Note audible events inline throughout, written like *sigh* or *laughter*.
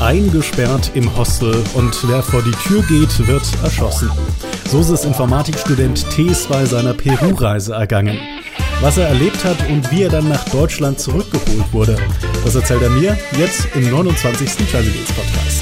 Eingesperrt im Hostel und wer vor die Tür geht, wird erschossen. So ist es Informatikstudent Tees bei seiner Peru-Reise ergangen. Was er erlebt hat und wie er dann nach Deutschland zurückgeholt wurde, das erzählt er mir jetzt im 29. Fernsehdienst Podcast.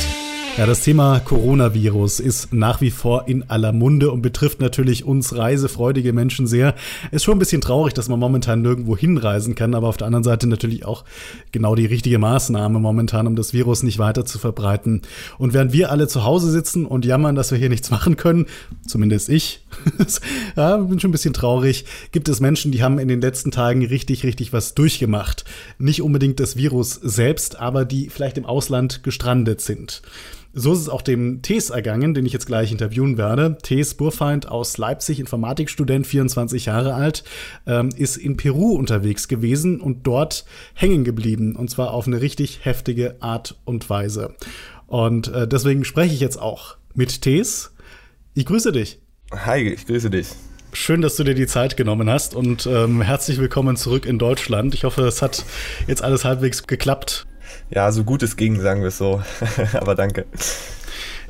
Ja, das Thema Coronavirus ist nach wie vor in aller Munde und betrifft natürlich uns reisefreudige Menschen sehr. Ist schon ein bisschen traurig, dass man momentan nirgendwo hinreisen kann, aber auf der anderen Seite natürlich auch genau die richtige Maßnahme momentan, um das Virus nicht weiter zu verbreiten. Und während wir alle zu Hause sitzen und jammern, dass wir hier nichts machen können, zumindest ich, *laughs* ja, bin schon ein bisschen traurig, gibt es Menschen, die haben in den letzten Tagen richtig, richtig was durchgemacht. Nicht unbedingt das Virus selbst, aber die vielleicht im Ausland gestrandet sind. So ist es auch dem Thees ergangen, den ich jetzt gleich interviewen werde. Thees Burfeind aus Leipzig, Informatikstudent, 24 Jahre alt, ähm, ist in Peru unterwegs gewesen und dort hängen geblieben. Und zwar auf eine richtig heftige Art und Weise. Und äh, deswegen spreche ich jetzt auch mit Thees. Ich grüße dich. Hi, ich grüße dich. Schön, dass du dir die Zeit genommen hast und ähm, herzlich willkommen zurück in Deutschland. Ich hoffe, es hat jetzt alles halbwegs geklappt ja, so gut es ging, sagen wir es so. *laughs* Aber danke.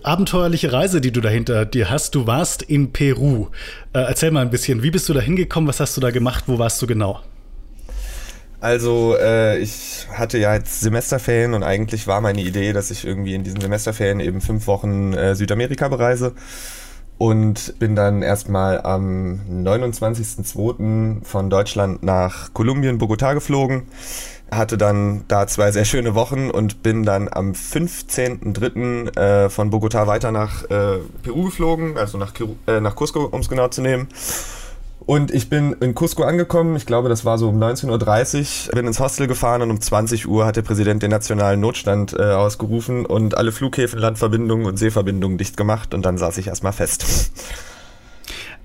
Abenteuerliche Reise, die du dahinter dir hast. Du warst in Peru. Äh, erzähl mal ein bisschen, wie bist du da hingekommen? Was hast du da gemacht? Wo warst du genau? Also äh, ich hatte ja jetzt Semesterferien und eigentlich war meine Idee, dass ich irgendwie in diesen Semesterferien eben fünf Wochen äh, Südamerika bereise und bin dann erstmal am 29.02. von Deutschland nach Kolumbien, Bogotá geflogen hatte dann da zwei sehr schöne Wochen und bin dann am 15.03. Äh, von Bogota weiter nach äh, Peru geflogen, also nach, äh, nach Cusco, um es genau zu nehmen. Und ich bin in Cusco angekommen, ich glaube, das war so um 19.30 Uhr, bin ins Hostel gefahren und um 20 Uhr hat der Präsident den nationalen Notstand äh, ausgerufen und alle Flughäfen, Landverbindungen und Seeverbindungen dicht gemacht. Und dann saß ich erstmal fest.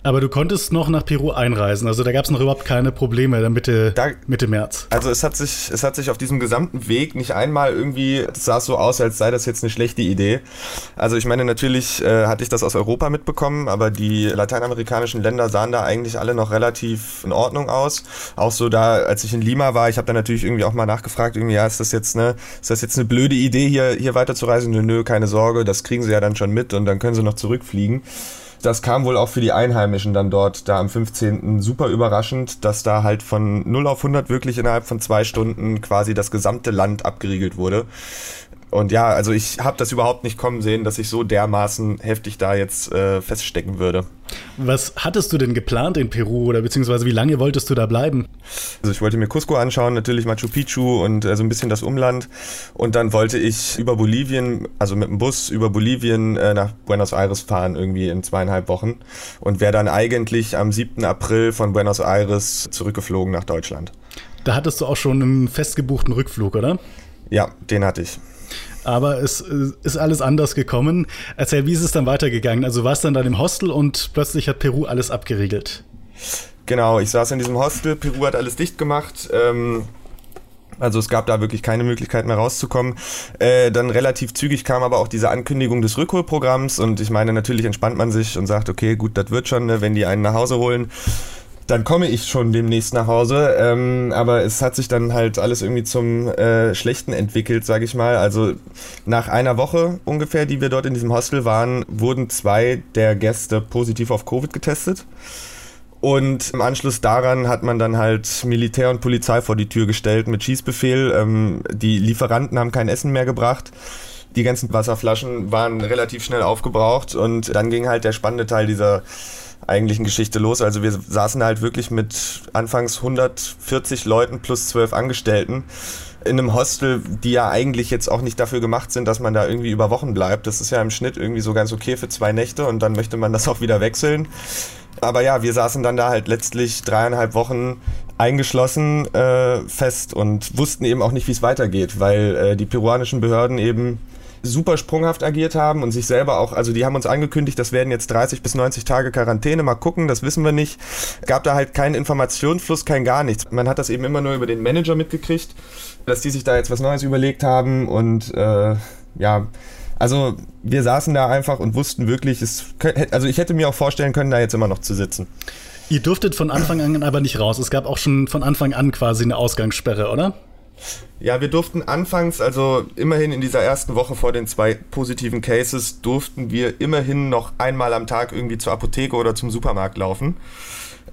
Aber du konntest noch nach Peru einreisen, also da gab es noch überhaupt keine Probleme dann Mitte, da, Mitte März. Also es hat, sich, es hat sich auf diesem gesamten Weg nicht einmal irgendwie, es sah so aus, als sei das jetzt eine schlechte Idee. Also ich meine, natürlich äh, hatte ich das aus Europa mitbekommen, aber die lateinamerikanischen Länder sahen da eigentlich alle noch relativ in Ordnung aus. Auch so da, als ich in Lima war, ich habe da natürlich irgendwie auch mal nachgefragt, irgendwie, ja, ist das jetzt eine, ist das jetzt eine blöde Idee, hier, hier weiterzureisen? Nö, nö, keine Sorge, das kriegen sie ja dann schon mit und dann können sie noch zurückfliegen. Das kam wohl auch für die Einheimischen dann dort, da am 15. super überraschend, dass da halt von 0 auf 100 wirklich innerhalb von zwei Stunden quasi das gesamte Land abgeriegelt wurde. Und ja, also ich habe das überhaupt nicht kommen sehen, dass ich so dermaßen heftig da jetzt äh, feststecken würde. Was hattest du denn geplant in Peru oder beziehungsweise wie lange wolltest du da bleiben? Also ich wollte mir Cusco anschauen, natürlich Machu Picchu und äh, so ein bisschen das Umland. Und dann wollte ich über Bolivien, also mit dem Bus über Bolivien äh, nach Buenos Aires fahren, irgendwie in zweieinhalb Wochen. Und wäre dann eigentlich am 7. April von Buenos Aires zurückgeflogen nach Deutschland. Da hattest du auch schon einen festgebuchten Rückflug, oder? Ja, den hatte ich aber es ist alles anders gekommen. Erzähl, wie ist es dann weitergegangen? Also warst dann dann im Hostel und plötzlich hat Peru alles abgeriegelt. Genau, ich saß in diesem Hostel, Peru hat alles dicht gemacht. Ähm, also es gab da wirklich keine Möglichkeit mehr rauszukommen. Äh, dann relativ zügig kam aber auch diese Ankündigung des Rückholprogramms und ich meine, natürlich entspannt man sich und sagt, okay, gut, das wird schon, ne, wenn die einen nach Hause holen dann komme ich schon demnächst nach Hause. Ähm, aber es hat sich dann halt alles irgendwie zum äh, Schlechten entwickelt, sage ich mal. Also nach einer Woche ungefähr, die wir dort in diesem Hostel waren, wurden zwei der Gäste positiv auf Covid getestet. Und im Anschluss daran hat man dann halt Militär und Polizei vor die Tür gestellt mit Schießbefehl. Ähm, die Lieferanten haben kein Essen mehr gebracht. Die ganzen Wasserflaschen waren relativ schnell aufgebraucht und dann ging halt der spannende Teil dieser eigentlichen Geschichte los. Also wir saßen halt wirklich mit anfangs 140 Leuten plus 12 Angestellten in einem Hostel, die ja eigentlich jetzt auch nicht dafür gemacht sind, dass man da irgendwie über Wochen bleibt. Das ist ja im Schnitt irgendwie so ganz okay für zwei Nächte und dann möchte man das auch wieder wechseln. Aber ja, wir saßen dann da halt letztlich dreieinhalb Wochen eingeschlossen äh, fest und wussten eben auch nicht, wie es weitergeht, weil äh, die peruanischen Behörden eben super sprunghaft agiert haben und sich selber auch, also die haben uns angekündigt, das werden jetzt 30 bis 90 Tage Quarantäne, mal gucken, das wissen wir nicht. Gab da halt keinen Informationsfluss, kein gar nichts. Man hat das eben immer nur über den Manager mitgekriegt, dass die sich da jetzt was Neues überlegt haben und äh, ja, also wir saßen da einfach und wussten wirklich, es, also ich hätte mir auch vorstellen können, da jetzt immer noch zu sitzen. Ihr durftet von Anfang an aber nicht raus. Es gab auch schon von Anfang an quasi eine Ausgangssperre, oder? Ja, wir durften anfangs, also immerhin in dieser ersten Woche vor den zwei positiven Cases, durften wir immerhin noch einmal am Tag irgendwie zur Apotheke oder zum Supermarkt laufen.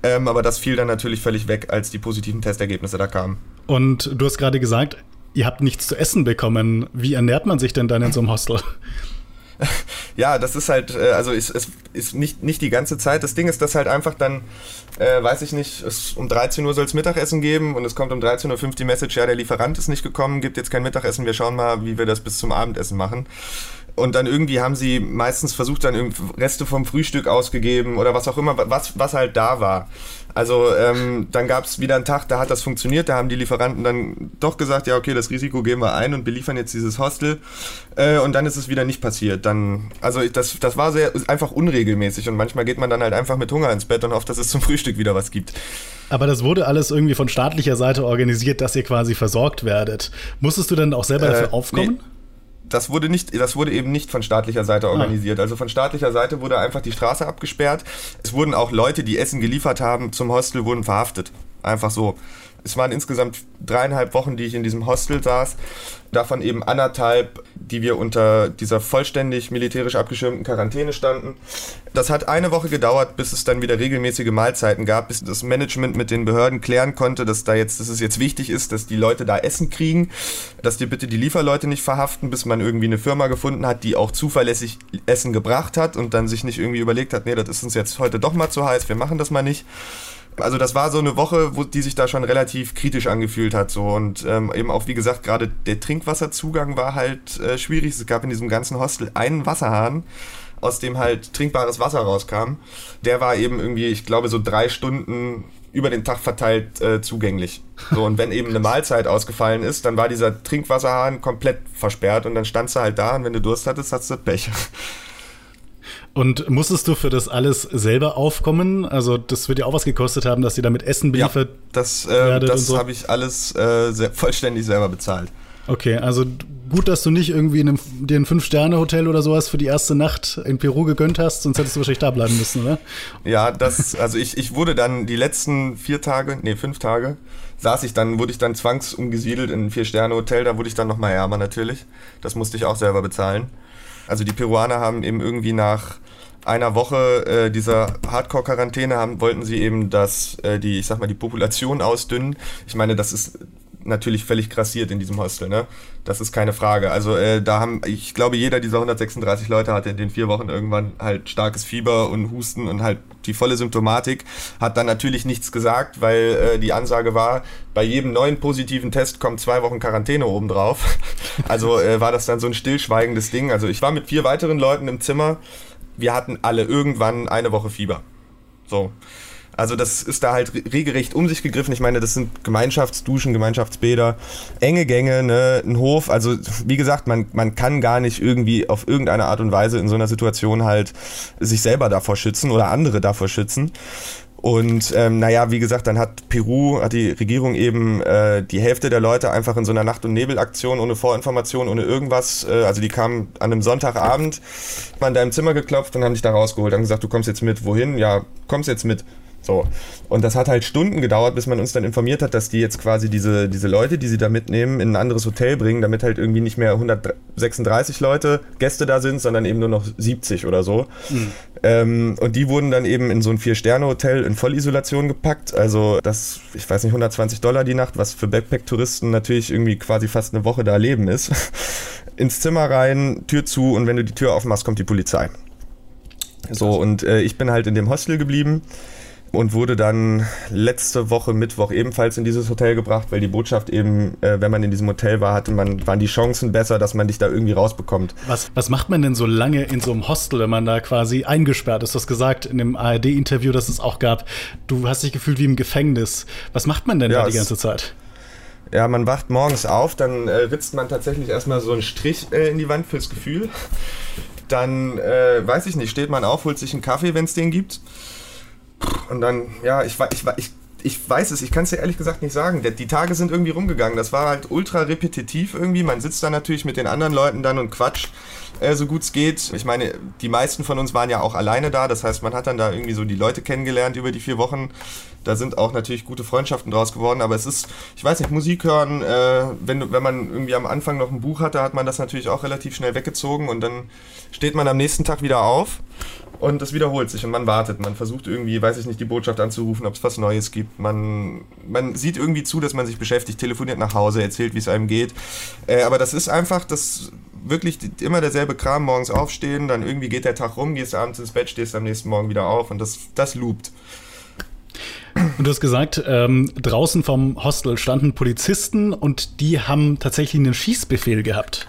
Ähm, aber das fiel dann natürlich völlig weg, als die positiven Testergebnisse da kamen. Und du hast gerade gesagt, ihr habt nichts zu essen bekommen. Wie ernährt man sich denn dann in so einem Hostel? *laughs* ja, das ist halt, äh, also es, es ist nicht, nicht die ganze Zeit. Das Ding ist, dass halt einfach dann, äh, weiß ich nicht, es, um 13 Uhr soll es Mittagessen geben und es kommt um 13.05 Uhr die Message, ja, der Lieferant ist nicht gekommen, gibt jetzt kein Mittagessen, wir schauen mal, wie wir das bis zum Abendessen machen. Und dann irgendwie haben sie meistens versucht, dann Reste vom Frühstück ausgegeben oder was auch immer, was, was halt da war. Also ähm, dann gab es wieder einen Tag, da hat das funktioniert, da haben die Lieferanten dann doch gesagt, ja okay, das Risiko gehen wir ein und beliefern jetzt dieses Hostel. Äh, und dann ist es wieder nicht passiert. Dann, also das, das war sehr einfach unregelmäßig und manchmal geht man dann halt einfach mit Hunger ins Bett und hofft, dass es zum Frühstück wieder was gibt. Aber das wurde alles irgendwie von staatlicher Seite organisiert, dass ihr quasi versorgt werdet. Musstest du dann auch selber dafür äh, aufkommen? Nee das wurde nicht, das wurde eben nicht von staatlicher Seite organisiert. Also von staatlicher Seite wurde einfach die Straße abgesperrt. Es wurden auch Leute, die Essen geliefert haben zum Hostel, wurden verhaftet. Einfach so. Es waren insgesamt dreieinhalb Wochen, die ich in diesem Hostel saß. Davon eben anderthalb, die wir unter dieser vollständig militärisch abgeschirmten Quarantäne standen. Das hat eine Woche gedauert, bis es dann wieder regelmäßige Mahlzeiten gab, bis das Management mit den Behörden klären konnte, dass da jetzt, dass es jetzt wichtig ist, dass die Leute da Essen kriegen, dass die bitte die Lieferleute nicht verhaften, bis man irgendwie eine Firma gefunden hat, die auch zuverlässig Essen gebracht hat und dann sich nicht irgendwie überlegt hat, nee, das ist uns jetzt heute doch mal zu heiß, wir machen das mal nicht. Also das war so eine Woche, wo die sich da schon relativ kritisch angefühlt hat. So. Und ähm, eben auch, wie gesagt, gerade der Trinkwasserzugang war halt äh, schwierig. Es gab in diesem ganzen Hostel einen Wasserhahn, aus dem halt trinkbares Wasser rauskam. Der war eben irgendwie, ich glaube, so drei Stunden über den Tag verteilt äh, zugänglich. So, und wenn eben eine *laughs* Mahlzeit ausgefallen ist, dann war dieser Trinkwasserhahn komplett versperrt und dann standst du halt da und wenn du Durst hattest, hattest du Pech. Und musstest du für das alles selber aufkommen? Also das wird ja auch was gekostet haben, dass ihr damit Essen beliefert ja, das, äh, das so. habe ich alles äh, sehr, vollständig selber bezahlt. Okay, also gut, dass du nicht irgendwie in einem, dir ein Fünf-Sterne-Hotel oder sowas für die erste Nacht in Peru gegönnt hast, sonst hättest du wahrscheinlich da bleiben müssen, oder? Ja, das, also ich, ich wurde dann die letzten vier Tage, nee, fünf Tage, saß ich dann, wurde ich dann zwangsumgesiedelt in ein Vier-Sterne-Hotel, da wurde ich dann nochmal ärmer natürlich. Das musste ich auch selber bezahlen. Also die Peruaner haben eben irgendwie nach einer Woche äh, dieser Hardcore-Quarantäne haben, wollten sie eben, dass äh, die, ich sag mal, die Population ausdünnen. Ich meine, das ist natürlich völlig grassiert in diesem Hostel, ne? Das ist keine Frage. Also äh, da haben, ich glaube, jeder dieser 136 Leute hatte in den vier Wochen irgendwann halt starkes Fieber und Husten und halt die volle Symptomatik. Hat dann natürlich nichts gesagt, weil äh, die Ansage war, bei jedem neuen positiven Test kommt zwei Wochen Quarantäne obendrauf. *laughs* Also äh, war das dann so ein stillschweigendes Ding. Also ich war mit vier weiteren Leuten im Zimmer. Wir hatten alle irgendwann eine Woche Fieber. So. Also das ist da halt regelrecht um sich gegriffen. Ich meine, das sind Gemeinschaftsduschen, Gemeinschaftsbäder, enge Gänge, ne, ein Hof. Also wie gesagt, man, man kann gar nicht irgendwie auf irgendeine Art und Weise in so einer Situation halt sich selber davor schützen oder andere davor schützen. Und ähm, naja, wie gesagt, dann hat Peru, hat die Regierung eben äh, die Hälfte der Leute einfach in so einer Nacht- und Nebelaktion ohne Vorinformation, ohne irgendwas, äh, also die kamen an einem Sonntagabend, waren da im Zimmer geklopft und haben dich da rausgeholt, haben gesagt, du kommst jetzt mit, wohin? Ja, kommst jetzt mit. So. Und das hat halt Stunden gedauert, bis man uns dann informiert hat, dass die jetzt quasi diese, diese Leute, die sie da mitnehmen, in ein anderes Hotel bringen, damit halt irgendwie nicht mehr 136 Leute Gäste da sind, sondern eben nur noch 70 oder so. Mhm. Ähm, und die wurden dann eben in so ein Vier-Sterne-Hotel in Vollisolation gepackt. Also das, ich weiß nicht, 120 Dollar die Nacht, was für Backpack-Touristen natürlich irgendwie quasi fast eine Woche da leben ist. *laughs* Ins Zimmer rein, Tür zu und wenn du die Tür aufmachst, kommt die Polizei. So, und äh, ich bin halt in dem Hostel geblieben und wurde dann letzte Woche Mittwoch ebenfalls in dieses Hotel gebracht, weil die Botschaft eben, äh, wenn man in diesem Hotel war, hatte man, waren die Chancen besser, dass man dich da irgendwie rausbekommt. Was, was macht man denn so lange in so einem Hostel, wenn man da quasi eingesperrt ist? Du hast gesagt in dem ARD-Interview, das es auch gab, du hast dich gefühlt wie im Gefängnis. Was macht man denn ja, da die ganze Zeit? Ja, man wacht morgens auf, dann äh, ritzt man tatsächlich erstmal so einen Strich äh, in die Wand fürs Gefühl. Dann, äh, weiß ich nicht, steht man auf, holt sich einen Kaffee, wenn es den gibt und dann, ja, ich, ich, ich, ich weiß es, ich kann es dir ehrlich gesagt nicht sagen. Die Tage sind irgendwie rumgegangen. Das war halt ultra repetitiv irgendwie. Man sitzt da natürlich mit den anderen Leuten dann und quatscht äh, so gut es geht. Ich meine, die meisten von uns waren ja auch alleine da. Das heißt, man hat dann da irgendwie so die Leute kennengelernt über die vier Wochen. Da sind auch natürlich gute Freundschaften draus geworden. Aber es ist, ich weiß nicht, Musik hören, äh, wenn, wenn man irgendwie am Anfang noch ein Buch hatte, hat man das natürlich auch relativ schnell weggezogen und dann steht man am nächsten Tag wieder auf und es wiederholt sich und man wartet. Man versucht irgendwie, weiß ich nicht, die Botschaft anzurufen, ob es was Neues gibt. Man, man sieht irgendwie zu, dass man sich beschäftigt, telefoniert nach Hause, erzählt, wie es einem geht. Äh, aber das ist einfach, das wirklich immer derselbe Kram, morgens aufstehen, dann irgendwie geht der Tag rum, gehst abends ins Bett, stehst am nächsten Morgen wieder auf und das, das loopt. Und du hast gesagt, ähm, draußen vom Hostel standen Polizisten und die haben tatsächlich einen Schießbefehl gehabt.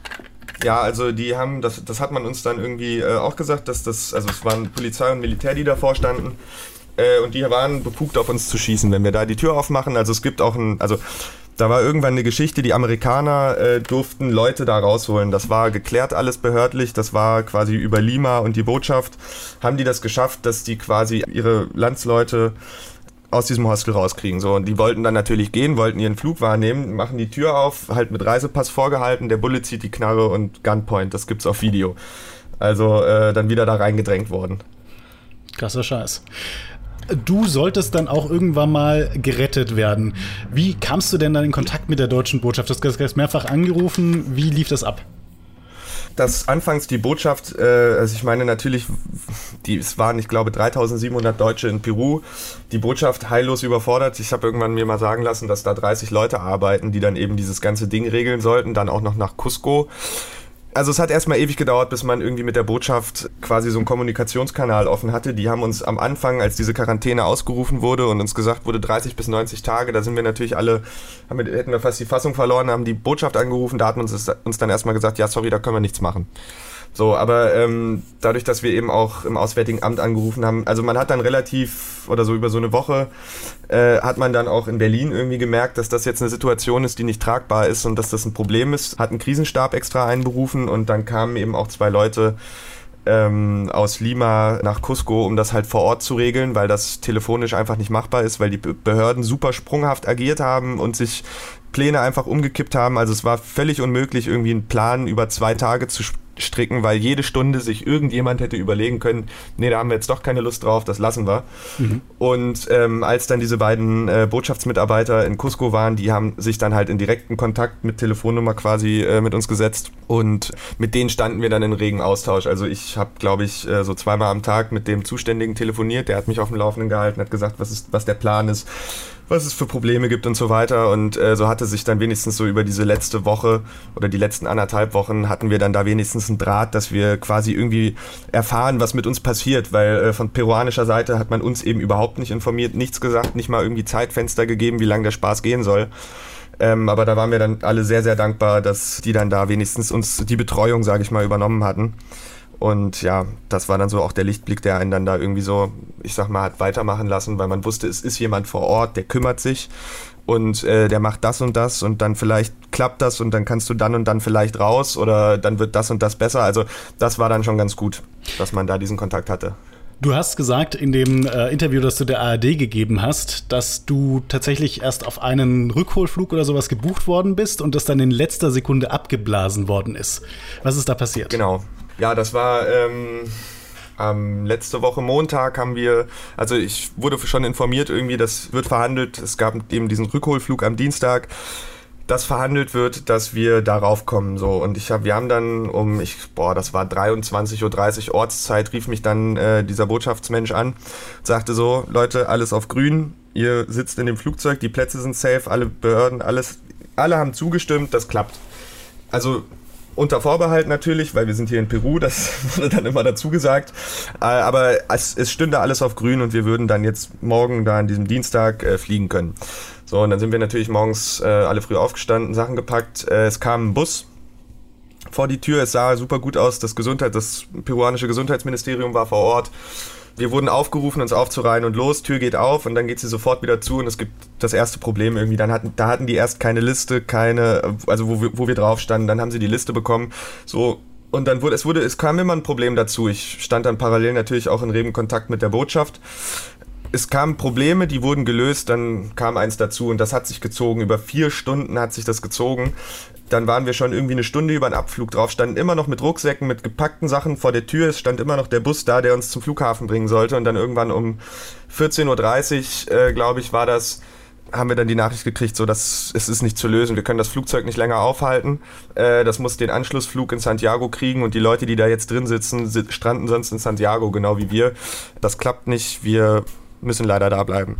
Ja, also die haben, das, das hat man uns dann irgendwie äh, auch gesagt, dass das, also es waren Polizei und Militär, die davor standen. Äh, und die waren befugt auf uns zu schießen, wenn wir da die Tür aufmachen. Also es gibt auch ein, also da war irgendwann eine Geschichte, die Amerikaner äh, durften Leute da rausholen. Das war geklärt alles behördlich, das war quasi über Lima und die Botschaft, haben die das geschafft, dass die quasi ihre Landsleute aus diesem Hostel rauskriegen. So, und die wollten dann natürlich gehen, wollten ihren Flug wahrnehmen, machen die Tür auf, halt mit Reisepass vorgehalten, der Bulle zieht die Knarre und Gunpoint, das gibt's auf Video. Also äh, dann wieder da reingedrängt worden. Krasser Scheiß. Du solltest dann auch irgendwann mal gerettet werden. Wie kamst du denn dann in Kontakt mit der deutschen Botschaft? Du hast mehrfach angerufen. Wie lief das ab? dass anfangs die Botschaft, äh, also ich meine natürlich, die, es waren, ich glaube, 3700 Deutsche in Peru, die Botschaft heillos überfordert. Ich habe irgendwann mir mal sagen lassen, dass da 30 Leute arbeiten, die dann eben dieses ganze Ding regeln sollten, dann auch noch nach Cusco also es hat erstmal ewig gedauert, bis man irgendwie mit der Botschaft quasi so einen Kommunikationskanal offen hatte. Die haben uns am Anfang, als diese Quarantäne ausgerufen wurde und uns gesagt wurde 30 bis 90 Tage, da sind wir natürlich alle, haben hätten wir fast die Fassung verloren, haben die Botschaft angerufen, da hat man uns, uns dann erstmal gesagt, ja sorry, da können wir nichts machen. So, aber ähm, dadurch, dass wir eben auch im Auswärtigen Amt angerufen haben, also man hat dann relativ oder so über so eine Woche äh, hat man dann auch in Berlin irgendwie gemerkt, dass das jetzt eine Situation ist, die nicht tragbar ist und dass das ein Problem ist. Hat einen Krisenstab extra einberufen und dann kamen eben auch zwei Leute ähm, aus Lima nach Cusco, um das halt vor Ort zu regeln, weil das telefonisch einfach nicht machbar ist, weil die Behörden super sprunghaft agiert haben und sich Pläne einfach umgekippt haben. Also es war völlig unmöglich, irgendwie einen Plan über zwei Tage zu stricken, weil jede Stunde sich irgendjemand hätte überlegen können, nee, da haben wir jetzt doch keine Lust drauf, das lassen wir. Mhm. Und ähm, als dann diese beiden äh, Botschaftsmitarbeiter in Cusco waren, die haben sich dann halt in direkten Kontakt mit Telefonnummer quasi äh, mit uns gesetzt und mit denen standen wir dann in regen Austausch. Also ich habe, glaube ich, äh, so zweimal am Tag mit dem Zuständigen telefoniert, der hat mich auf dem Laufenden gehalten, hat gesagt, was ist, was der Plan ist was es für Probleme gibt und so weiter. Und äh, so hatte sich dann wenigstens so über diese letzte Woche oder die letzten anderthalb Wochen hatten wir dann da wenigstens einen Draht, dass wir quasi irgendwie erfahren, was mit uns passiert, weil äh, von peruanischer Seite hat man uns eben überhaupt nicht informiert, nichts gesagt, nicht mal irgendwie Zeitfenster gegeben, wie lange der Spaß gehen soll. Ähm, aber da waren wir dann alle sehr, sehr dankbar, dass die dann da wenigstens uns die Betreuung, sage ich mal, übernommen hatten. Und ja, das war dann so auch der Lichtblick, der einen dann da irgendwie so, ich sag mal, hat weitermachen lassen, weil man wusste, es ist jemand vor Ort, der kümmert sich und äh, der macht das und das und dann vielleicht klappt das und dann kannst du dann und dann vielleicht raus oder dann wird das und das besser. Also das war dann schon ganz gut, dass man da diesen Kontakt hatte. Du hast gesagt in dem äh, Interview, das du der ARD gegeben hast, dass du tatsächlich erst auf einen Rückholflug oder sowas gebucht worden bist und das dann in letzter Sekunde abgeblasen worden ist. Was ist da passiert? Genau. Ja, das war ähm, ähm, letzte Woche Montag haben wir, also ich wurde schon informiert, irgendwie, das wird verhandelt. Es gab eben diesen Rückholflug am Dienstag dass verhandelt wird, dass wir darauf kommen. So. Und ich hab, wir haben dann um, ich, boah, das war 23.30 Uhr Ortszeit, rief mich dann äh, dieser Botschaftsmensch an, sagte so, Leute, alles auf grün, ihr sitzt in dem Flugzeug, die Plätze sind safe, alle Behörden, alles, alle haben zugestimmt, das klappt. Also unter Vorbehalt natürlich, weil wir sind hier in Peru, das *laughs* wurde dann immer dazu gesagt. Äh, aber es, es stünde alles auf grün und wir würden dann jetzt morgen da an diesem Dienstag äh, fliegen können. So, und dann sind wir natürlich morgens äh, alle früh aufgestanden, Sachen gepackt. Äh, es kam ein Bus vor die Tür, es sah super gut aus. Das Gesundheit, das peruanische Gesundheitsministerium war vor Ort wir wurden aufgerufen, uns aufzureihen und los, Tür geht auf und dann geht sie sofort wieder zu und es gibt das erste Problem irgendwie. Dann hatten, da hatten die erst keine Liste, keine, also wo wir, wo wir drauf standen, dann haben sie die Liste bekommen. So, und dann wurde, es wurde, es kam immer ein Problem dazu. Ich stand dann parallel natürlich auch in regen Kontakt mit der Botschaft. Es kamen Probleme, die wurden gelöst, dann kam eins dazu und das hat sich gezogen. Über vier Stunden hat sich das gezogen. Dann waren wir schon irgendwie eine Stunde über den Abflug drauf, standen immer noch mit Rucksäcken, mit gepackten Sachen vor der Tür. Es stand immer noch der Bus da, der uns zum Flughafen bringen sollte. Und dann irgendwann um 14.30 Uhr, äh, glaube ich, war das, haben wir dann die Nachricht gekriegt, so dass es ist nicht zu lösen. Wir können das Flugzeug nicht länger aufhalten. Äh, das muss den Anschlussflug in Santiago kriegen und die Leute, die da jetzt drin sitzen, stranden sonst in Santiago, genau wie wir. Das klappt nicht. Wir müssen leider da bleiben.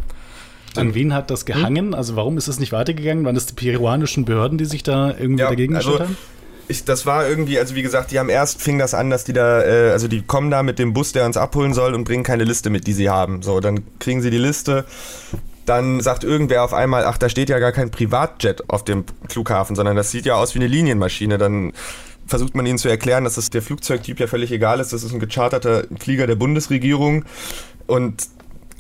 An wen hat das gehangen? Also warum ist es nicht weitergegangen? Waren es die peruanischen Behörden, die sich da irgendwie ja, dagegen gestellt also, haben? Ich, das war irgendwie, also wie gesagt, die haben erst fing das an, dass die da, äh, also die kommen da mit dem Bus, der uns abholen soll und bringen keine Liste mit, die sie haben. So, dann kriegen sie die Liste. Dann sagt irgendwer auf einmal, ach, da steht ja gar kein Privatjet auf dem Flughafen, sondern das sieht ja aus wie eine Linienmaschine. Dann versucht man ihnen zu erklären, dass das der Flugzeugtyp ja völlig egal ist. Das ist ein gecharterter Flieger der Bundesregierung. Und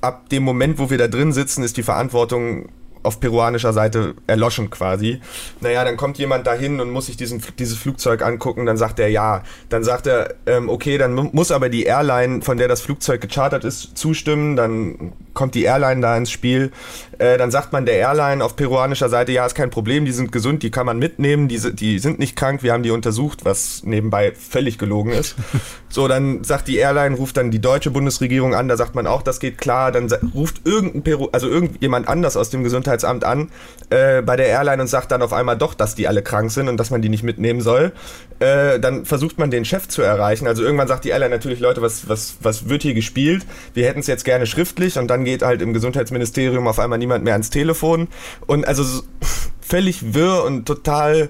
ab dem Moment, wo wir da drin sitzen, ist die Verantwortung auf peruanischer Seite erloschen quasi. Naja, dann kommt jemand dahin und muss sich diesen, dieses Flugzeug angucken, dann sagt er ja. Dann sagt er, ähm, okay, dann muss aber die Airline, von der das Flugzeug gechartert ist, zustimmen. Dann kommt die Airline da ins Spiel. Äh, dann sagt man der Airline auf peruanischer Seite, ja, ist kein Problem, die sind gesund, die kann man mitnehmen, die, die sind nicht krank, wir haben die untersucht, was nebenbei völlig gelogen ist. *laughs* so, dann sagt die Airline, ruft dann die deutsche Bundesregierung an, da sagt man auch, das geht klar. Dann ruft irgendein Peru, also irgendjemand anders aus dem Gesundheitsamt an äh, bei der Airline und sagt dann auf einmal doch, dass die alle krank sind und dass man die nicht mitnehmen soll. Äh, dann versucht man den Chef zu erreichen. Also irgendwann sagt die Airline natürlich, Leute, was, was, was wird hier gespielt? Wir hätten es jetzt gerne schriftlich und dann geht halt im Gesundheitsministerium auf einmal niemand mehr ans Telefon. Und also völlig wirr und total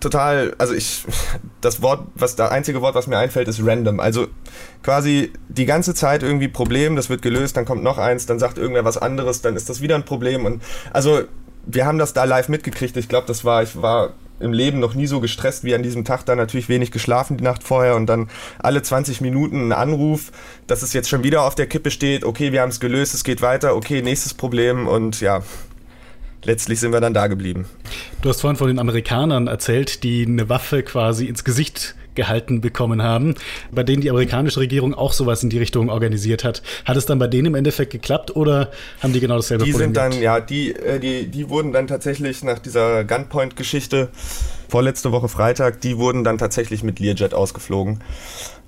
total, also ich, das Wort, was das einzige Wort, was mir einfällt, ist random. Also quasi die ganze Zeit irgendwie Problem, das wird gelöst, dann kommt noch eins, dann sagt irgendwer was anderes, dann ist das wieder ein Problem und also wir haben das da live mitgekriegt. Ich glaube, das war, ich war im Leben noch nie so gestresst wie an diesem Tag. Da natürlich wenig geschlafen die Nacht vorher und dann alle 20 Minuten ein Anruf, dass es jetzt schon wieder auf der Kippe steht. Okay, wir haben es gelöst, es geht weiter. Okay, nächstes Problem und ja, letztlich sind wir dann da geblieben. Du hast vorhin von den Amerikanern erzählt, die eine Waffe quasi ins Gesicht gehalten bekommen haben, bei denen die amerikanische Regierung auch sowas in die Richtung organisiert hat. Hat es dann bei denen im Endeffekt geklappt oder haben die genau dasselbe die Problem? Die sind dann, ja, die, äh, die, die wurden dann tatsächlich nach dieser Gunpoint-Geschichte vorletzte Woche Freitag, die wurden dann tatsächlich mit Learjet ausgeflogen.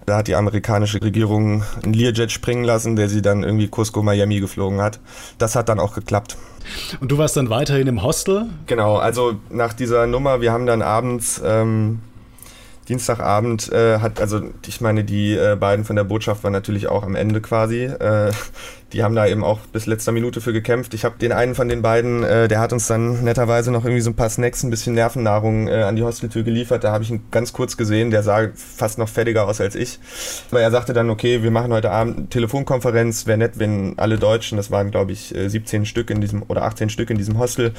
Da hat die amerikanische Regierung einen Learjet springen lassen, der sie dann irgendwie Cusco Miami geflogen hat. Das hat dann auch geklappt. Und du warst dann weiterhin im Hostel? Genau, also nach dieser Nummer, wir haben dann abends ähm, Dienstagabend äh, hat, also ich meine, die äh, beiden von der Botschaft waren natürlich auch am Ende quasi. Äh, *laughs* die haben da eben auch bis letzter Minute für gekämpft. Ich habe den einen von den beiden, äh, der hat uns dann netterweise noch irgendwie so ein paar Snacks, ein bisschen Nervennahrung äh, an die Hosteltür geliefert. Da habe ich ihn ganz kurz gesehen, der sah fast noch fertiger aus als ich. Aber er sagte dann, okay, wir machen heute Abend eine Telefonkonferenz. Wäre nett, wenn alle Deutschen, das waren glaube ich 17 äh, Stück in diesem oder 18 Stück in diesem Hostel,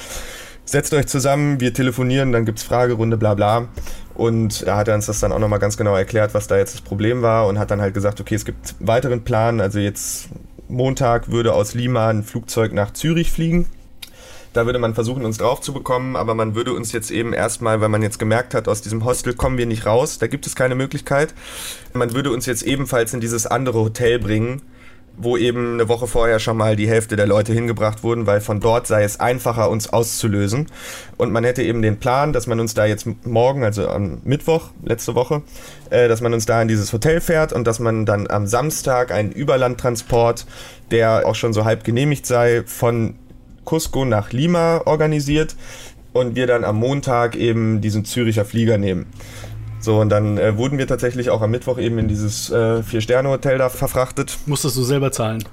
setzt euch zusammen, wir telefonieren, dann gibt es Fragerunde, bla bla. Und da hat er uns das dann auch nochmal ganz genau erklärt, was da jetzt das Problem war und hat dann halt gesagt, okay, es gibt weiteren Plan. Also jetzt Montag würde aus Lima ein Flugzeug nach Zürich fliegen. Da würde man versuchen, uns drauf zu bekommen, aber man würde uns jetzt eben erstmal, weil man jetzt gemerkt hat, aus diesem Hostel kommen wir nicht raus, da gibt es keine Möglichkeit. Man würde uns jetzt ebenfalls in dieses andere Hotel bringen, wo eben eine Woche vorher schon mal die Hälfte der Leute hingebracht wurden, weil von dort sei es einfacher, uns auszulösen. Und man hätte eben den Plan, dass man uns da jetzt morgen, also am Mittwoch, letzte Woche, äh, dass man uns da in dieses Hotel fährt und dass man dann am Samstag einen Überlandtransport, der auch schon so halb genehmigt sei, von Cusco nach Lima organisiert und wir dann am Montag eben diesen Züricher Flieger nehmen. So, und dann äh, wurden wir tatsächlich auch am Mittwoch eben in dieses äh, Vier-Sterne-Hotel da verfrachtet. Musstest du selber zahlen?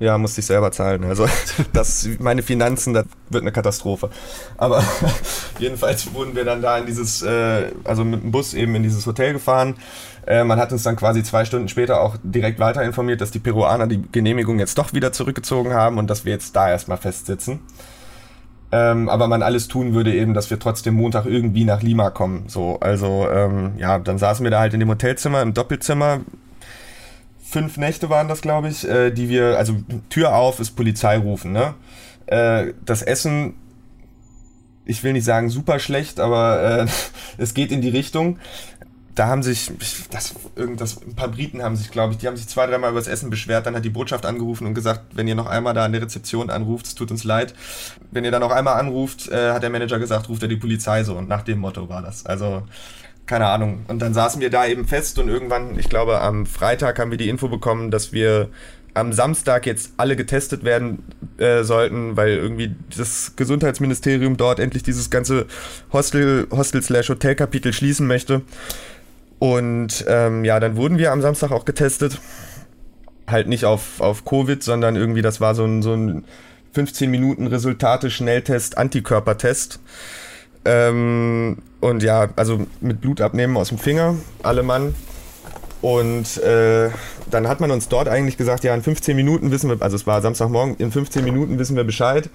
Ja, musste ich selber zahlen. Also *laughs* das, meine Finanzen, das wird eine Katastrophe. Aber *laughs* jedenfalls wurden wir dann da in dieses, äh, also mit dem Bus eben in dieses Hotel gefahren. Äh, man hat uns dann quasi zwei Stunden später auch direkt weiter informiert, dass die Peruaner die Genehmigung jetzt doch wieder zurückgezogen haben und dass wir jetzt da erstmal festsitzen. Ähm, aber man alles tun würde eben, dass wir trotzdem Montag irgendwie nach Lima kommen. So, also ähm, ja, dann saßen wir da halt in dem Hotelzimmer, im Doppelzimmer. Fünf Nächte waren das, glaube ich, äh, die wir, also Tür auf, ist Polizei rufen, ne? Äh, das Essen, ich will nicht sagen super schlecht, aber äh, *laughs* es geht in die Richtung da haben sich, das, irgendwas, ein paar Briten haben sich, glaube ich, die haben sich zwei, dreimal über das Essen beschwert. Dann hat die Botschaft angerufen und gesagt, wenn ihr noch einmal da an der Rezeption anruft, es tut uns leid. Wenn ihr da noch einmal anruft, äh, hat der Manager gesagt, ruft er die Polizei so. Und nach dem Motto war das. Also, keine Ahnung. Und dann saßen wir da eben fest und irgendwann, ich glaube, am Freitag haben wir die Info bekommen, dass wir am Samstag jetzt alle getestet werden äh, sollten, weil irgendwie das Gesundheitsministerium dort endlich dieses ganze Hostel, Hostel-Hotel-Kapitel schließen möchte. Und ähm, ja, dann wurden wir am Samstag auch getestet. Halt nicht auf, auf Covid, sondern irgendwie, das war so ein, so ein 15 Minuten Resultate-Schnelltest, Antikörpertest. Ähm, und ja, also mit Blut abnehmen aus dem Finger, alle Mann. Und äh, dann hat man uns dort eigentlich gesagt, ja, in 15 Minuten wissen wir, also es war Samstagmorgen, in 15 Minuten wissen wir Bescheid.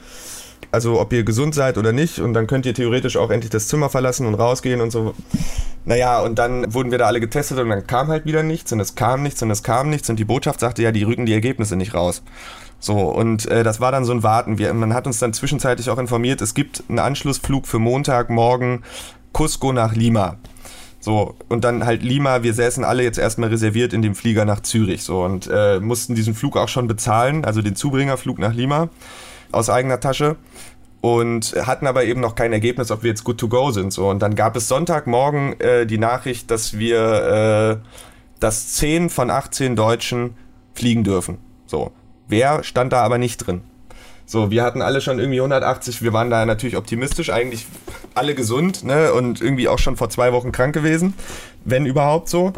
Also ob ihr gesund seid oder nicht. Und dann könnt ihr theoretisch auch endlich das Zimmer verlassen und rausgehen und so. Naja, und dann wurden wir da alle getestet und dann kam halt wieder nichts und es kam nichts und es kam nichts und die Botschaft sagte, ja, die rücken die Ergebnisse nicht raus. So, und äh, das war dann so ein Warten. Wir, man hat uns dann zwischenzeitlich auch informiert, es gibt einen Anschlussflug für Montagmorgen Cusco nach Lima. So, und dann halt Lima, wir säßen alle jetzt erstmal reserviert in dem Flieger nach Zürich. So, und äh, mussten diesen Flug auch schon bezahlen, also den Zubringerflug nach Lima aus eigener Tasche und hatten aber eben noch kein Ergebnis, ob wir jetzt good to go sind. So. Und dann gab es Sonntagmorgen äh, die Nachricht, dass wir, äh, dass 10 von 18 Deutschen fliegen dürfen. So. Wer stand da aber nicht drin? So, wir hatten alle schon irgendwie 180, wir waren da natürlich optimistisch, eigentlich alle gesund, ne, und irgendwie auch schon vor zwei Wochen krank gewesen, wenn überhaupt so.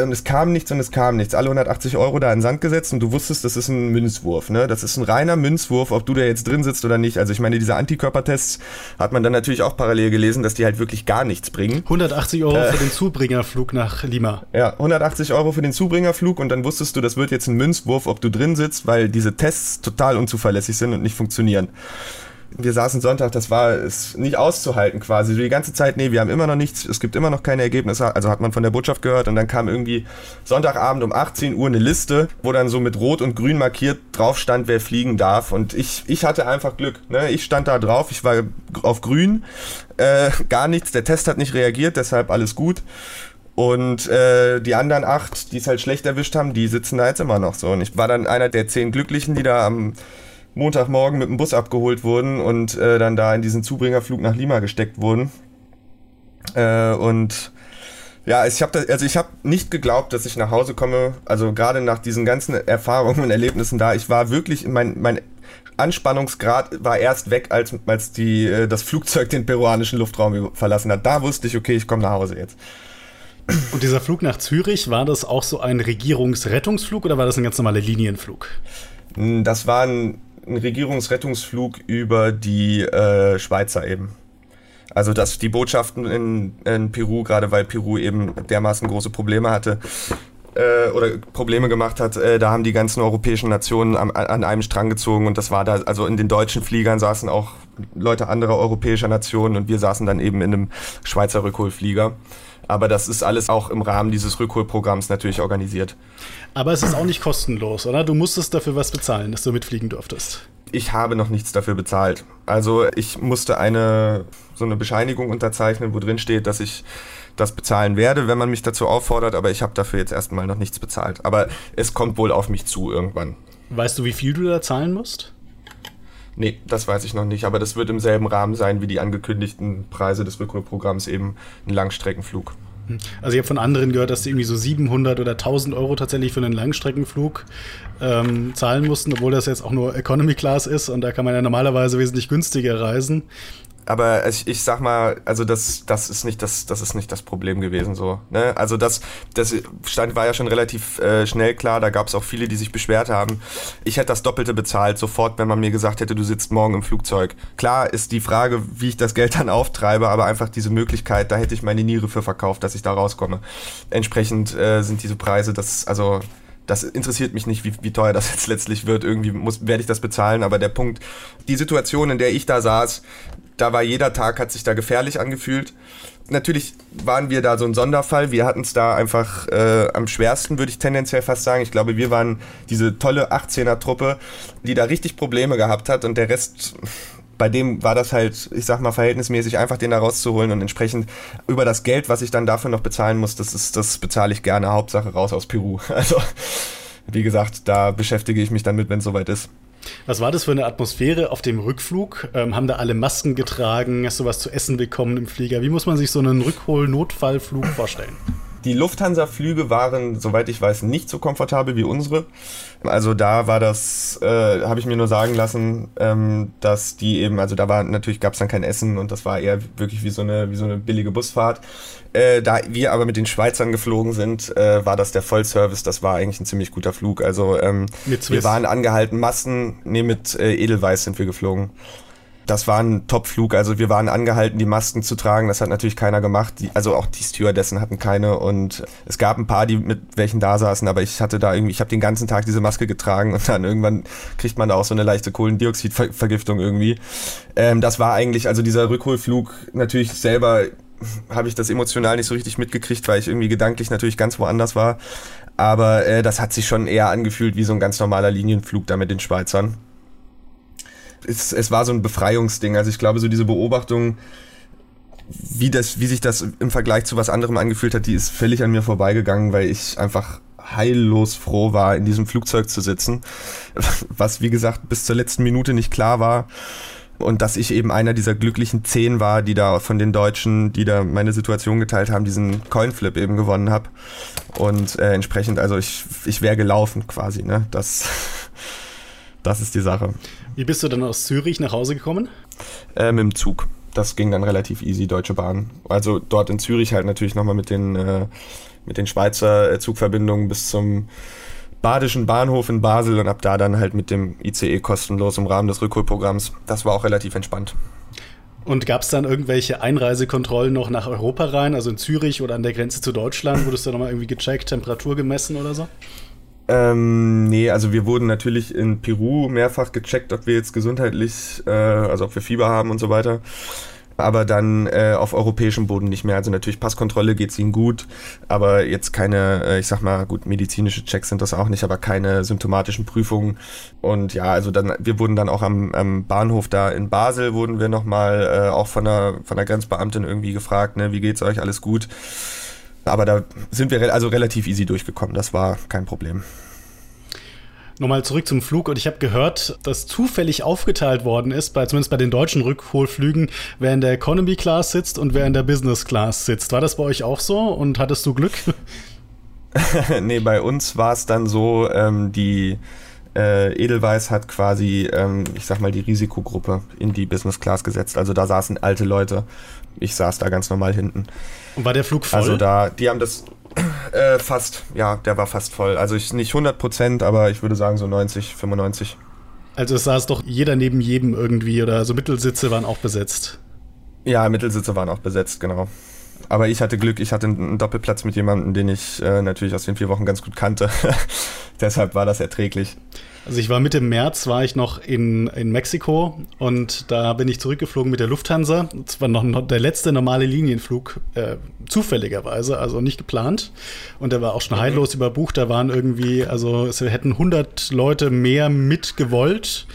Und es kam nichts und es kam nichts. Alle 180 Euro da in den Sand gesetzt und du wusstest, das ist ein Münzwurf, ne, das ist ein reiner Münzwurf, ob du da jetzt drin sitzt oder nicht. Also ich meine, diese Antikörpertests hat man dann natürlich auch parallel gelesen, dass die halt wirklich gar nichts bringen. 180 Euro äh, für den Zubringerflug nach Lima. Ja, 180 Euro für den Zubringerflug und dann wusstest du, das wird jetzt ein Münzwurf, ob du drin sitzt, weil diese Tests total unzuverlässig sind und nicht funktionieren wir saßen Sonntag, das war es nicht auszuhalten quasi. So die ganze Zeit, nee, wir haben immer noch nichts, es gibt immer noch keine Ergebnisse. Also hat man von der Botschaft gehört und dann kam irgendwie Sonntagabend um 18 Uhr eine Liste, wo dann so mit Rot und Grün markiert drauf stand, wer fliegen darf. Und ich, ich hatte einfach Glück. Ne? Ich stand da drauf, ich war auf Grün, äh, gar nichts. Der Test hat nicht reagiert, deshalb alles gut. Und äh, die anderen acht, die es halt schlecht erwischt haben, die sitzen da jetzt immer noch so. Und ich war dann einer der zehn Glücklichen, die da am Montagmorgen mit dem Bus abgeholt wurden und äh, dann da in diesen Zubringerflug nach Lima gesteckt wurden. Äh, und ja, ich habe also ich habe nicht geglaubt, dass ich nach Hause komme. Also gerade nach diesen ganzen Erfahrungen und Erlebnissen da, ich war wirklich mein mein Anspannungsgrad war erst weg, als als die äh, das Flugzeug den peruanischen Luftraum verlassen hat. Da wusste ich, okay, ich komme nach Hause jetzt. Und dieser Flug nach Zürich, war das auch so ein Regierungsrettungsflug oder war das ein ganz normaler Linienflug? Das war ein ein Regierungsrettungsflug über die äh, Schweizer eben. Also dass die Botschaften in, in Peru, gerade weil Peru eben dermaßen große Probleme hatte, äh, oder Probleme gemacht hat, äh, da haben die ganzen europäischen Nationen am, an einem Strang gezogen und das war da, also in den deutschen Fliegern saßen auch Leute anderer europäischer Nationen und wir saßen dann eben in einem Schweizer Rückholflieger. Aber das ist alles auch im Rahmen dieses Rückholprogramms natürlich organisiert. Aber es ist auch nicht kostenlos, oder? Du musstest dafür was bezahlen, dass du mitfliegen durftest. Ich habe noch nichts dafür bezahlt. Also ich musste eine so eine Bescheinigung unterzeichnen, wo drin steht, dass ich das bezahlen werde, wenn man mich dazu auffordert, aber ich habe dafür jetzt erstmal noch nichts bezahlt. Aber es kommt wohl auf mich zu irgendwann. Weißt du, wie viel du da zahlen musst? Nee, das weiß ich noch nicht, aber das wird im selben Rahmen sein wie die angekündigten Preise des Rückholprogramms, eben ein Langstreckenflug. Also ich habe von anderen gehört, dass sie irgendwie so 700 oder 1000 Euro tatsächlich für einen Langstreckenflug ähm, zahlen mussten, obwohl das jetzt auch nur Economy Class ist und da kann man ja normalerweise wesentlich günstiger reisen aber ich, ich sag mal, also das, das ist nicht das, das ist nicht das Problem gewesen so. Ne? Also das, das stand war ja schon relativ äh, schnell klar. Da gab es auch viele, die sich beschwert haben. Ich hätte das Doppelte bezahlt sofort, wenn man mir gesagt hätte, du sitzt morgen im Flugzeug. Klar ist die Frage, wie ich das Geld *laughs* dann auftreibe, aber einfach diese Möglichkeit, da hätte ich meine Niere für verkauft, dass ich da rauskomme. Entsprechend äh, sind diese Preise, das also das interessiert mich nicht, wie, wie teuer das *laughs* jetzt letztlich wird. Irgendwie muss, werde ich das bezahlen. Aber der Punkt, die Situation, in der ich da saß, da war jeder Tag, hat sich da gefährlich angefühlt. Natürlich waren wir da so ein Sonderfall. Wir hatten es da einfach äh, am schwersten, würde ich tendenziell fast sagen. Ich glaube, wir waren diese tolle 18er-Truppe, die da richtig Probleme gehabt hat und der Rest bei dem war das halt, ich sag mal, verhältnismäßig einfach, den da rauszuholen und entsprechend über das Geld, was ich dann dafür noch bezahlen muss, das ist, das bezahle ich gerne. Hauptsache raus aus Peru. *laughs* Also, wie gesagt, da beschäftige ich mich dann mit, wenn es soweit ist. Was war das für eine Atmosphäre auf dem Rückflug? Ähm, haben da alle Masken getragen? Hast du was zu essen bekommen im Flieger? Wie muss man sich so einen Rückhol-Notfallflug vorstellen? Die Lufthansa-Flüge waren, soweit ich weiß, nicht so komfortabel wie unsere. Also da war das, äh, habe ich mir nur sagen lassen, ähm, dass die eben, also da war natürlich gab es dann kein Essen und das war eher wirklich wie so eine, wie so eine billige Busfahrt. Äh, da wir aber mit den Schweizern geflogen sind, äh, war das der Vollservice. Das war eigentlich ein ziemlich guter Flug. Also ähm, wir waren angehalten, Massen, nee, mit äh, Edelweiß sind wir geflogen das war ein Top-Flug. Also wir waren angehalten, die Masken zu tragen. Das hat natürlich keiner gemacht. Die, also auch die Stewardessen hatten keine. Und es gab ein paar, die mit welchen da saßen. Aber ich hatte da irgendwie, ich habe den ganzen Tag diese Maske getragen und dann irgendwann kriegt man da auch so eine leichte Kohlendioxidvergiftung irgendwie. Ähm, das war eigentlich, also dieser Rückholflug natürlich selber habe ich das emotional nicht so richtig mitgekriegt, weil ich irgendwie gedanklich natürlich ganz woanders war. Aber äh, das hat sich schon eher angefühlt wie so ein ganz normaler Linienflug da mit den Schweizern es, es war so ein Befreiungsding. Also ich glaube, so diese Beobachtung, wie, das, wie sich das im Vergleich zu was anderem angefühlt hat, die ist völlig an mir vorbeigegangen, weil ich einfach heillos froh war, in diesem Flugzeug zu sitzen. *laughs* Was, wie gesagt, bis zur letzten Minute nicht klar war. Und dass ich eben einer dieser glücklichen zehn war, die da von den Deutschen, die da meine Situation geteilt haben, diesen Coinflip eben gewonnen habe. Und äh, entsprechend, also ich, ich wäre gelaufen quasi, ne? Das, *laughs* das ist die Sache. Wie bist du dann aus Zürich nach Hause gekommen? Äh, mit dem Zug. Das ging dann relativ easy, Deutsche Bahn. Also dort in Zürich halt natürlich nochmal mit den, äh, mit den Schweizer äh, Zugverbindungen bis zum Badischen Bahnhof in Basel und ab da dann halt mit dem ICE kostenlos im Rahmen des Rückholprogramms. Das war auch relativ entspannt. Und gab es dann irgendwelche Einreisekontrollen noch nach Europa rein, also in Zürich oder an der Grenze zu Deutschland? Wurdest du da nochmal irgendwie gecheckt, Temperatur gemessen oder so? Ähm, nee, also wir wurden natürlich in Peru mehrfach gecheckt, ob wir jetzt gesundheitlich, äh, also ob wir Fieber haben und so weiter. Aber dann äh, auf europäischem Boden nicht mehr. Also natürlich Passkontrolle geht es ihnen gut, aber jetzt keine, äh, ich sag mal, gut, medizinische Checks sind das auch nicht, aber keine symptomatischen Prüfungen. Und ja, also dann, wir wurden dann auch am, am Bahnhof da in Basel, wurden wir nochmal äh, auch von der, von der Grenzbeamtin irgendwie gefragt, ne, wie geht's euch, alles gut? Aber da sind wir also relativ easy durchgekommen. Das war kein Problem. Nochmal zurück zum Flug und ich habe gehört, dass zufällig aufgeteilt worden ist, bei, zumindest bei den deutschen Rückholflügen, wer in der Economy Class sitzt und wer in der Business Class sitzt. War das bei euch auch so und hattest du Glück? *laughs* *laughs* nee, bei uns war es dann so, ähm, die äh, Edelweiß hat quasi, ähm, ich sag mal, die Risikogruppe in die Business Class gesetzt. Also da saßen alte Leute. Ich saß da ganz normal hinten. Und war der Flug voll? Also da, die haben das äh, fast, ja, der war fast voll. Also ich, nicht 100 Prozent, aber ich würde sagen so 90, 95. Also es saß doch jeder neben jedem irgendwie oder so Mittelsitze waren auch besetzt. Ja, Mittelsitze waren auch besetzt, genau. Aber ich hatte Glück, ich hatte einen Doppelplatz mit jemandem, den ich äh, natürlich aus den vier Wochen ganz gut kannte. *laughs* Deshalb war das erträglich. Also ich war Mitte März, war ich noch in, in Mexiko und da bin ich zurückgeflogen mit der Lufthansa. Das war noch der letzte normale Linienflug, äh, zufälligerweise, also nicht geplant. Und der war auch schon mhm. heillos überbucht. Da waren irgendwie, also es hätten 100 Leute mehr mitgewollt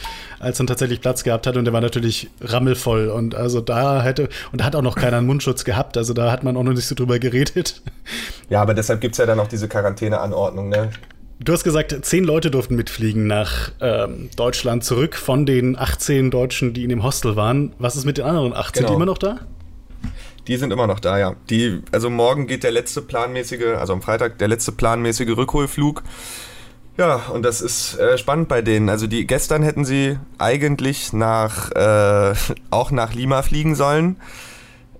als dann tatsächlich Platz gehabt hat und der war natürlich rammelvoll und also da hätte und da hat auch noch keiner einen Mundschutz gehabt, also da hat man auch noch nicht so drüber geredet. Ja, aber deshalb gibt es ja dann auch diese Quarantäneanordnung, ne? Du hast gesagt, zehn Leute durften mitfliegen nach ähm, Deutschland zurück von den 18 Deutschen, die in dem Hostel waren. Was ist mit den anderen 18? Genau. Sind die immer noch da? Die sind immer noch da, ja. Die, also morgen geht der letzte planmäßige, also am Freitag der letzte planmäßige Rückholflug. Ja, und das ist äh, spannend bei denen. Also die gestern hätten sie eigentlich nach äh, *laughs* auch nach Lima fliegen sollen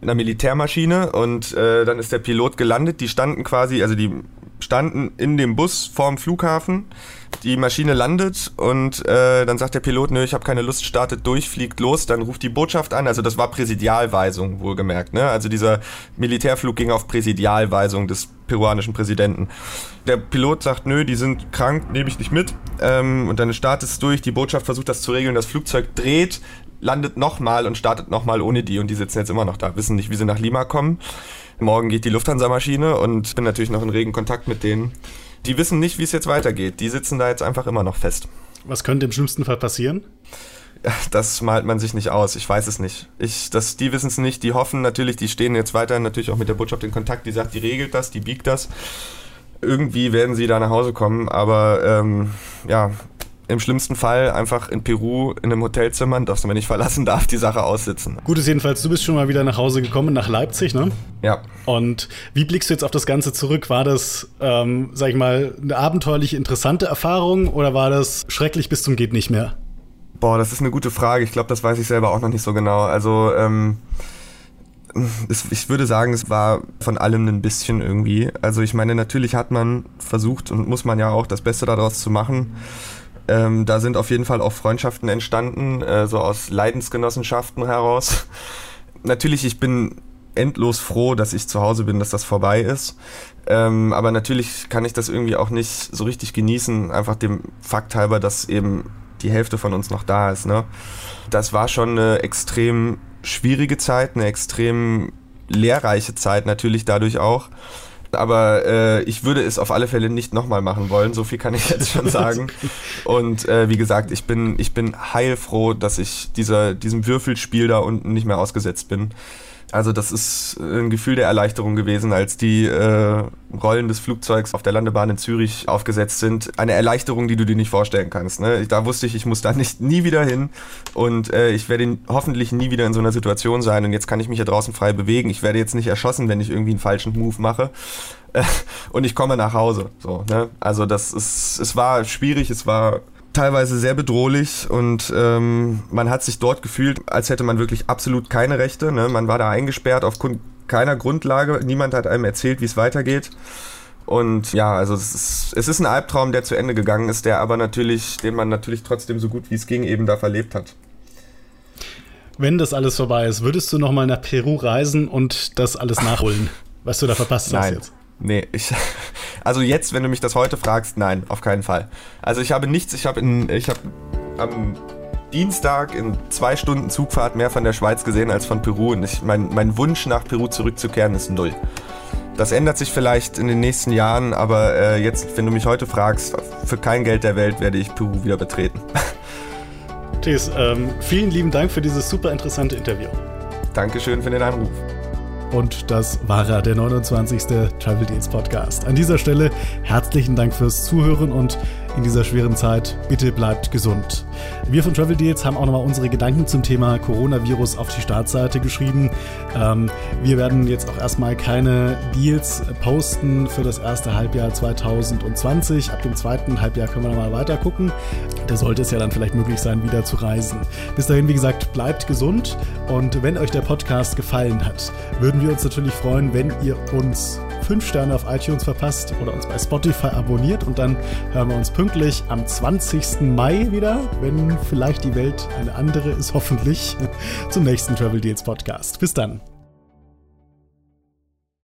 in einer Militärmaschine und äh, dann ist der Pilot gelandet. Die standen quasi, also die standen in dem Bus vorm Flughafen. Die Maschine landet und äh, dann sagt der Pilot, nö, ich habe keine Lust, startet durch, fliegt los, dann ruft die Botschaft an. Also das war Präsidialweisung, wohlgemerkt. Ne? Also dieser Militärflug ging auf Präsidialweisung des peruanischen Präsidenten. Der Pilot sagt, nö, die sind krank, nehme ich nicht mit. Ähm, und dann startet es durch, die Botschaft versucht das zu regeln, das Flugzeug dreht, landet nochmal und startet nochmal ohne die und die sitzen jetzt immer noch da, wissen nicht, wie sie nach Lima kommen. Morgen geht die Lufthansa-Maschine und bin natürlich noch in regen Kontakt mit denen. Die wissen nicht, wie es jetzt weitergeht. Die sitzen da jetzt einfach immer noch fest. Was könnte im schlimmsten Fall passieren? das malt man sich nicht aus. Ich weiß es nicht. Ich, das, die wissen es nicht. Die hoffen natürlich, die stehen jetzt weiterhin natürlich auch mit der Botschaft in Kontakt. Die sagt, die regelt das, die biegt das. Irgendwie werden sie da nach Hause kommen. Aber ähm, ja, im schlimmsten Fall einfach in Peru in einem Hotelzimmer, das man nicht verlassen darf, die Sache aussitzen. Gut ist jedenfalls, du bist schon mal wieder nach Hause gekommen, nach Leipzig, ne? Ja. Und wie blickst du jetzt auf das Ganze zurück? War das, ähm, sag ich mal, eine abenteuerlich interessante Erfahrung oder war das schrecklich bis zum geht nicht mehr? Boah, das ist eine gute Frage. Ich glaube, das weiß ich selber auch noch nicht so genau. Also, ähm, ich würde sagen, es war von allem ein bisschen irgendwie. Also ich meine, natürlich hat man versucht und muss man ja auch das Beste daraus zu machen. Ähm, da sind auf jeden Fall auch Freundschaften entstanden, äh, so aus Leidensgenossenschaften heraus. *laughs* natürlich, ich bin endlos froh, dass ich zu Hause bin, dass das vorbei ist. Ähm, aber natürlich kann ich das irgendwie auch nicht so richtig genießen, einfach dem Fakt halber, dass eben die Hälfte von uns noch da ist. Ne? Das war schon eine extrem schwierige Zeit, eine extrem lehrreiche Zeit natürlich dadurch auch. Aber äh, ich würde es auf alle Fälle nicht nochmal machen wollen, so viel kann ich jetzt schon *laughs* sagen. Und äh, wie gesagt, ich bin, ich bin heilfroh, dass ich dieser, diesem Würfelspiel da unten nicht mehr ausgesetzt bin. Also das ist ein Gefühl der Erleichterung gewesen, als die äh, Rollen des Flugzeugs auf der Landebahn in Zürich aufgesetzt sind. Eine Erleichterung, die du dir nicht vorstellen kannst. Ne? Da wusste ich, ich muss da nicht nie wieder hin und äh, ich werde hoffentlich nie wieder in so einer Situation sein und jetzt kann ich mich hier draußen frei bewegen. Ich werde jetzt nicht erschossen, wenn ich irgendwie einen falschen Move mache. *laughs* Und ich komme nach Hause. So, ne? Also das ist, es war schwierig, es war teilweise sehr bedrohlich und ähm, man hat sich dort gefühlt, als hätte man wirklich absolut keine Rechte. Ne? Man war da eingesperrt auf keiner Grundlage. Niemand hat einem erzählt, wie es weitergeht. Und ja, also es ist, es ist ein Albtraum, der zu Ende gegangen ist, der aber natürlich, den man natürlich trotzdem so gut wie es ging eben da verlebt hat. Wenn das alles vorbei ist, würdest du nochmal nach Peru reisen und das alles *laughs* nachholen, was du da verpasst hast jetzt? Nee, ich. *laughs* Also jetzt, wenn du mich das heute fragst, nein, auf keinen Fall. Also ich habe nichts, ich habe in. Ich habe am Dienstag in zwei Stunden Zugfahrt mehr von der Schweiz gesehen als von Peru. Und ich, mein, mein Wunsch nach Peru zurückzukehren ist null. Das ändert sich vielleicht in den nächsten Jahren, aber äh, jetzt, wenn du mich heute fragst, für kein Geld der Welt werde ich Peru wieder betreten. Thies, ähm, vielen lieben Dank für dieses super interessante Interview. Dankeschön für den Anruf. Und das war er, der 29. Travel Deals Podcast. An dieser Stelle herzlichen Dank fürs Zuhören und in dieser schweren Zeit. Bitte bleibt gesund. Wir von Travel Deals haben auch nochmal unsere Gedanken zum Thema Coronavirus auf die Startseite geschrieben. Ähm, wir werden jetzt auch erstmal keine Deals posten für das erste Halbjahr 2020. Ab dem zweiten Halbjahr können wir nochmal weiter gucken. Da sollte es ja dann vielleicht möglich sein, wieder zu reisen. Bis dahin, wie gesagt, bleibt gesund und wenn euch der Podcast gefallen hat, würden wir uns natürlich freuen, wenn ihr uns 5 Sterne auf iTunes verpasst oder uns bei Spotify abonniert und dann hören wir uns pünktlich am 20. Mai wieder, wenn vielleicht die Welt eine andere ist, hoffentlich, *laughs* zum nächsten Travel Deals Podcast. Bis dann.